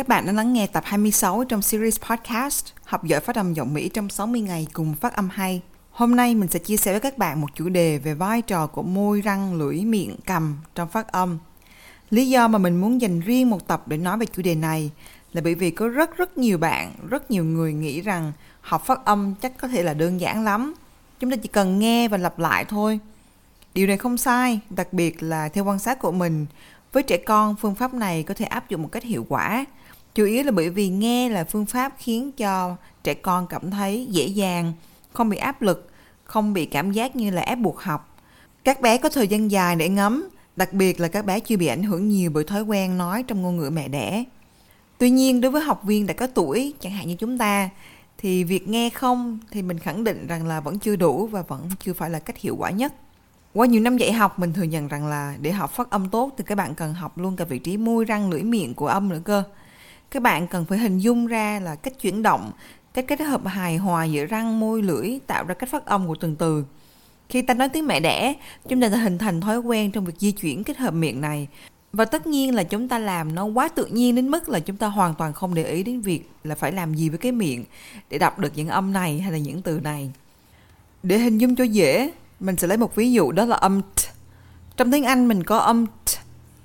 Các bạn đã lắng nghe tập 26 trong series podcast Học giỏi phát âm giọng Mỹ trong 60 ngày cùng phát âm hay. Hôm nay mình sẽ chia sẻ với các bạn một chủ đề về vai trò của môi, răng, lưỡi, miệng, cằm trong phát âm. Lý do mà mình muốn dành riêng một tập để nói về chủ đề này là bởi vì có rất rất nhiều bạn, rất nhiều người nghĩ rằng học phát âm chắc có thể là đơn giản lắm. Chúng ta chỉ cần nghe và lặp lại thôi. Điều này không sai, đặc biệt là theo quan sát của mình, với trẻ con phương pháp này có thể áp dụng một cách hiệu quả chủ yếu là bởi vì nghe là phương pháp khiến cho trẻ con cảm thấy dễ dàng, không bị áp lực, không bị cảm giác như là ép buộc học. Các bé có thời gian dài để ngấm đặc biệt là các bé chưa bị ảnh hưởng nhiều bởi thói quen nói trong ngôn ngữ mẹ đẻ. Tuy nhiên, đối với học viên đã có tuổi, chẳng hạn như chúng ta, thì việc nghe không thì mình khẳng định rằng là vẫn chưa đủ và vẫn chưa phải là cách hiệu quả nhất. Qua nhiều năm dạy học, mình thừa nhận rằng là để học phát âm tốt thì các bạn cần học luôn cả vị trí môi, răng, lưỡi miệng của âm nữa cơ các bạn cần phải hình dung ra là cách chuyển động cách kết hợp hài hòa giữa răng môi lưỡi tạo ra cách phát âm của từng từ. Khi ta nói tiếng mẹ đẻ chúng ta sẽ hình thành thói quen trong việc di chuyển kết hợp miệng này. Và tất nhiên là chúng ta làm nó quá tự nhiên đến mức là chúng ta hoàn toàn không để ý đến việc là phải làm gì với cái miệng để đọc được những âm này hay là những từ này. Để hình dung cho dễ mình sẽ lấy một ví dụ đó là âm t trong tiếng anh mình có âm t,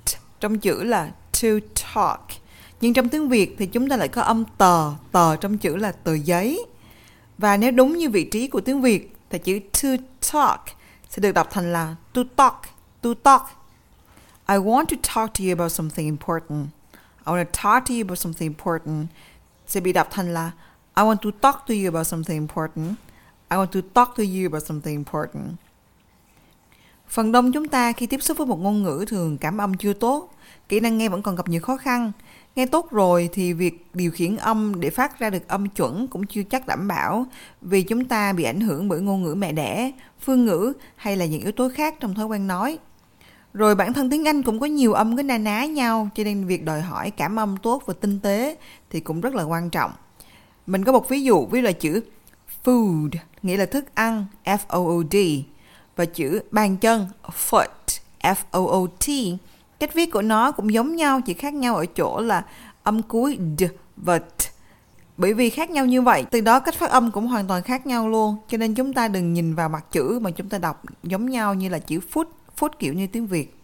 t trong chữ là to talk nhưng trong tiếng Việt thì chúng ta lại có âm tờ, tờ trong chữ là tờ giấy. Và nếu đúng như vị trí của tiếng Việt thì chữ to talk sẽ được đọc thành là to talk, to talk. I want to talk to you about something important. I want to talk to you about something important sẽ bị đọc thành là I want to talk to you about something important. I want to talk to you about something important. Phần đông chúng ta khi tiếp xúc với một ngôn ngữ thường cảm âm chưa tốt, kỹ năng nghe vẫn còn gặp nhiều khó khăn Nghe tốt rồi thì việc điều khiển âm để phát ra được âm chuẩn cũng chưa chắc đảm bảo vì chúng ta bị ảnh hưởng bởi ngôn ngữ mẹ đẻ, phương ngữ hay là những yếu tố khác trong thói quen nói. Rồi bản thân tiếng Anh cũng có nhiều âm cứ na ná nhau cho nên việc đòi hỏi cảm âm tốt và tinh tế thì cũng rất là quan trọng. Mình có một ví dụ với là chữ food nghĩa là thức ăn F O O D và chữ bàn chân foot F O O T Cách viết của nó cũng giống nhau, chỉ khác nhau ở chỗ là âm cuối d và t. Bởi vì khác nhau như vậy, từ đó cách phát âm cũng hoàn toàn khác nhau luôn. Cho nên chúng ta đừng nhìn vào mặt chữ mà chúng ta đọc giống nhau như là chữ foot, foot kiểu như tiếng Việt.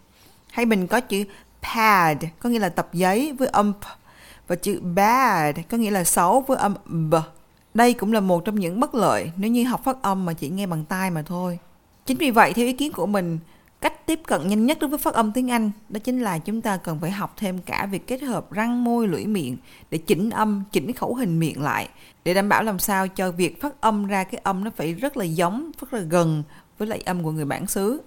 Hay mình có chữ pad, có nghĩa là tập giấy với âm p. Và chữ bad có nghĩa là xấu với âm b. Đây cũng là một trong những bất lợi nếu như học phát âm mà chỉ nghe bằng tai mà thôi. Chính vì vậy, theo ý kiến của mình, cách tiếp cận nhanh nhất đối với phát âm tiếng Anh đó chính là chúng ta cần phải học thêm cả việc kết hợp răng môi lưỡi miệng để chỉnh âm chỉnh khẩu hình miệng lại. Để đảm bảo làm sao cho việc phát âm ra cái âm nó phải rất là giống rất là gần với lại âm của người bản xứ.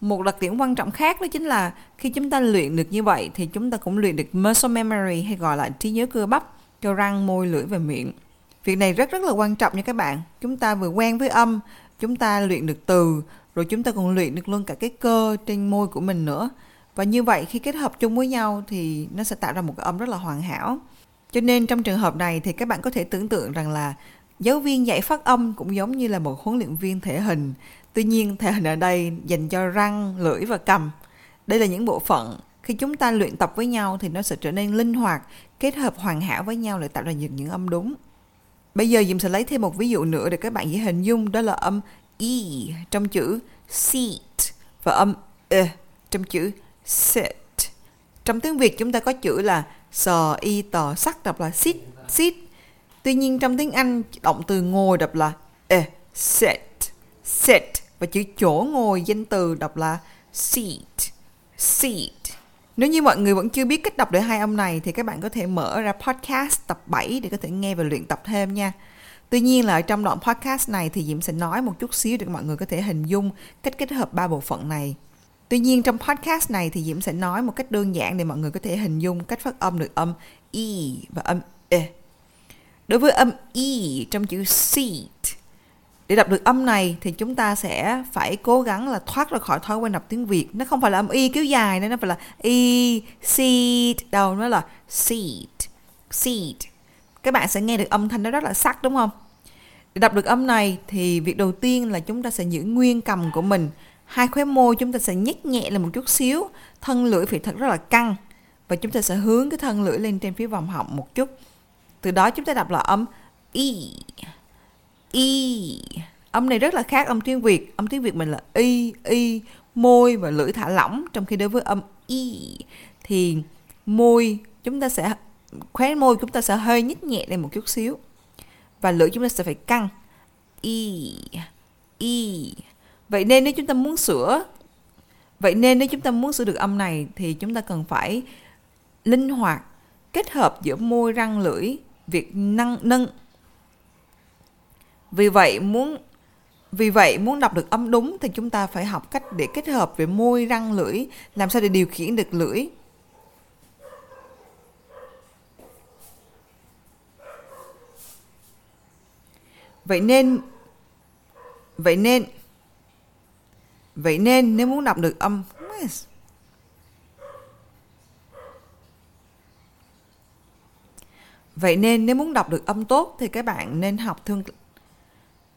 Một đặc điểm quan trọng khác đó chính là khi chúng ta luyện được như vậy thì chúng ta cũng luyện được muscle memory hay gọi là trí nhớ cơ bắp cho răng môi lưỡi và miệng. Việc này rất rất là quan trọng nha các bạn. Chúng ta vừa quen với âm chúng ta luyện được từ, rồi chúng ta còn luyện được luôn cả cái cơ trên môi của mình nữa. Và như vậy khi kết hợp chung với nhau thì nó sẽ tạo ra một cái âm rất là hoàn hảo. Cho nên trong trường hợp này thì các bạn có thể tưởng tượng rằng là giáo viên dạy phát âm cũng giống như là một huấn luyện viên thể hình. Tuy nhiên, thể hình ở đây dành cho răng, lưỡi và cầm. Đây là những bộ phận khi chúng ta luyện tập với nhau thì nó sẽ trở nên linh hoạt, kết hợp hoàn hảo với nhau để tạo ra những những âm đúng bây giờ Diệm sẽ lấy thêm một ví dụ nữa để các bạn dễ hình dung đó là âm e trong chữ seat và âm e trong chữ sit. Trong tiếng Việt chúng ta có chữ là sờ y tờ sắc đọc là sit, sit. Tuy nhiên trong tiếng Anh động từ ngồi đọc là e, sit, sit và chữ chỗ ngồi danh từ đọc là seat, seat. Nếu như mọi người vẫn chưa biết cách đọc được hai âm này thì các bạn có thể mở ra podcast tập 7 để có thể nghe và luyện tập thêm nha. Tuy nhiên là ở trong đoạn podcast này thì Diễm sẽ nói một chút xíu để mọi người có thể hình dung cách kết hợp ba bộ phận này. Tuy nhiên trong podcast này thì Diễm sẽ nói một cách đơn giản để mọi người có thể hình dung cách phát âm được âm e và âm e. Đối với âm e trong chữ seat để đọc được âm này thì chúng ta sẽ phải cố gắng là thoát ra khỏi thói quen đọc tiếng Việt. Nó không phải là âm y kéo dài nên nó phải là y, seat đâu, nó là seat, seat. Các bạn sẽ nghe được âm thanh nó rất là sắc đúng không? Để đọc được âm này thì việc đầu tiên là chúng ta sẽ giữ nguyên cầm của mình. Hai khóe môi chúng ta sẽ nhếch nhẹ lên một chút xíu, thân lưỡi phải thật rất là căng. Và và chúng ta sẽ hướng cái thân lưỡi lên trên phía vòng họng một chút từ đó chúng ta đọc là âm y y. Âm này rất là khác âm tiếng việt. Âm tiếng việt mình là y y, môi và lưỡi thả lỏng. Trong khi đối với âm y thì môi chúng ta sẽ, khóe môi chúng ta sẽ hơi nhích nhẹ lên một chút xíu và lưỡi chúng ta sẽ phải căng. Y y. Vậy nên nếu chúng ta muốn sửa, vậy nên nếu chúng ta muốn sửa được âm này thì chúng ta cần phải linh hoạt kết hợp giữa môi, răng, lưỡi, việc nâng nâng vì vậy muốn, vì vậy muốn đọc được âm đúng thì chúng ta phải học cách để kết hợp về môi, răng, lưỡi, làm sao để điều khiển được lưỡi. Vậy nên vậy nên vậy nên nếu muốn đọc được âm Vậy nên nếu muốn đọc được âm tốt thì các bạn nên học thương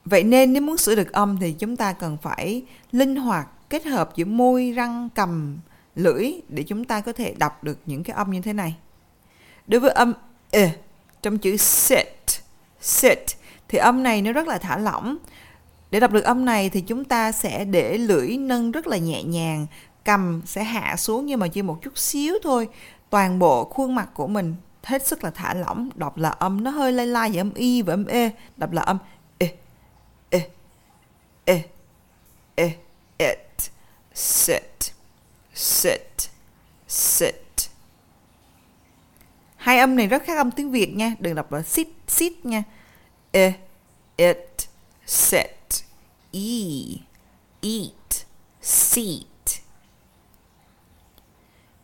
Vậy nên nếu muốn sửa được âm thì chúng ta cần phải linh hoạt kết hợp giữa môi, răng, cầm, lưỡi để chúng ta có thể đọc được những cái âm như thế này. Đối với âm e trong chữ sit, sit thì âm này nó rất là thả lỏng. Để đọc được âm này thì chúng ta sẽ để lưỡi nâng rất là nhẹ nhàng, cầm sẽ hạ xuống nhưng mà chỉ một chút xíu thôi. Toàn bộ khuôn mặt của mình hết sức là thả lỏng, đọc là âm nó hơi lay lai giữa âm y và âm e, đọc là âm e, e, it, sit, sit, sit. Hai âm này rất khác âm tiếng Việt nha, đừng đọc là sit, sit nha. E, it, sit, e, eat, seat.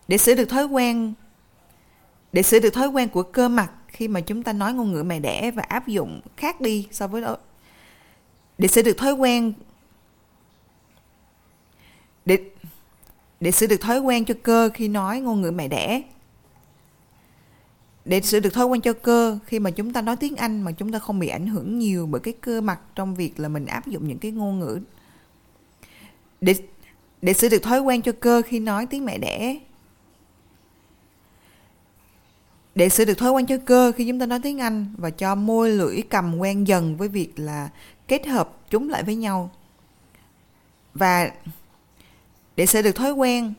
Để sửa được thói quen để sửa được thói quen của cơ mặt khi mà chúng ta nói ngôn ngữ mẹ đẻ và áp dụng khác đi so với để sửa được thói quen. Để để sửa được thói quen cho cơ khi nói ngôn ngữ mẹ đẻ. Để sửa được thói quen cho cơ khi mà chúng ta nói tiếng Anh mà chúng ta không bị ảnh hưởng nhiều bởi cái cơ mặt trong việc là mình áp dụng những cái ngôn ngữ. Để để sửa được thói quen cho cơ khi nói tiếng mẹ đẻ. Để sửa được thói quen cho cơ khi chúng ta nói tiếng Anh và cho môi lưỡi cầm quen dần với việc là kết hợp chúng lại với nhau. Và để sửa được thói quen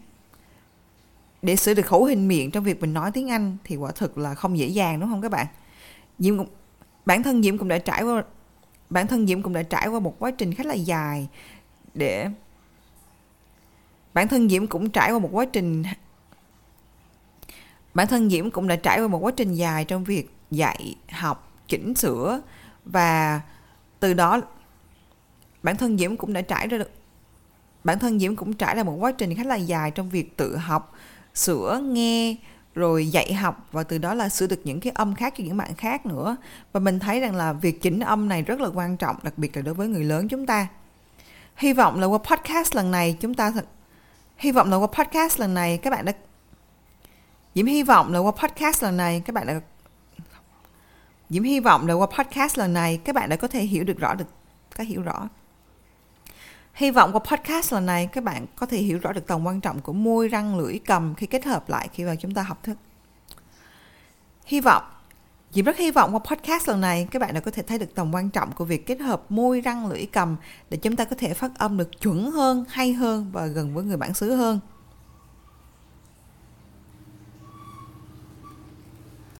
để sửa được khẩu hình miệng trong việc mình nói tiếng Anh thì quả thực là không dễ dàng đúng không các bạn? Diễm cũng, bản thân Diễm cũng đã trải qua bản thân Diễm cũng đã trải qua một quá trình khá là dài để bản thân Diễm cũng trải qua một quá trình bản thân Diễm cũng đã trải qua một quá trình dài trong việc dạy, học, chỉnh sửa và từ đó bản thân Diễm cũng đã trải ra được bản thân Diễm cũng trải ra một quá trình khá là dài trong việc tự học, sửa, nghe rồi dạy học và từ đó là sửa được những cái âm khác cho những bạn khác nữa. Và mình thấy rằng là việc chỉnh âm này rất là quan trọng đặc biệt là đối với người lớn chúng ta. Hy vọng là qua podcast lần này chúng ta hy vọng là qua podcast lần này các bạn đã Diễm hy vọng là qua podcast lần này các bạn đã Diễm hy vọng là qua podcast lần này các bạn đã có thể hiểu được rõ được cái hiểu rõ. Hy vọng qua podcast lần này các bạn có thể hiểu rõ được tầm quan trọng của môi, răng, lưỡi, cầm khi kết hợp lại khi mà chúng ta học thức. Hy vọng Diễm rất hy vọng qua podcast lần này các bạn đã có thể thấy được tầm quan trọng của việc kết hợp môi, răng, lưỡi, cầm để chúng ta có thể phát âm được chuẩn hơn, hay hơn và gần với người bản xứ hơn.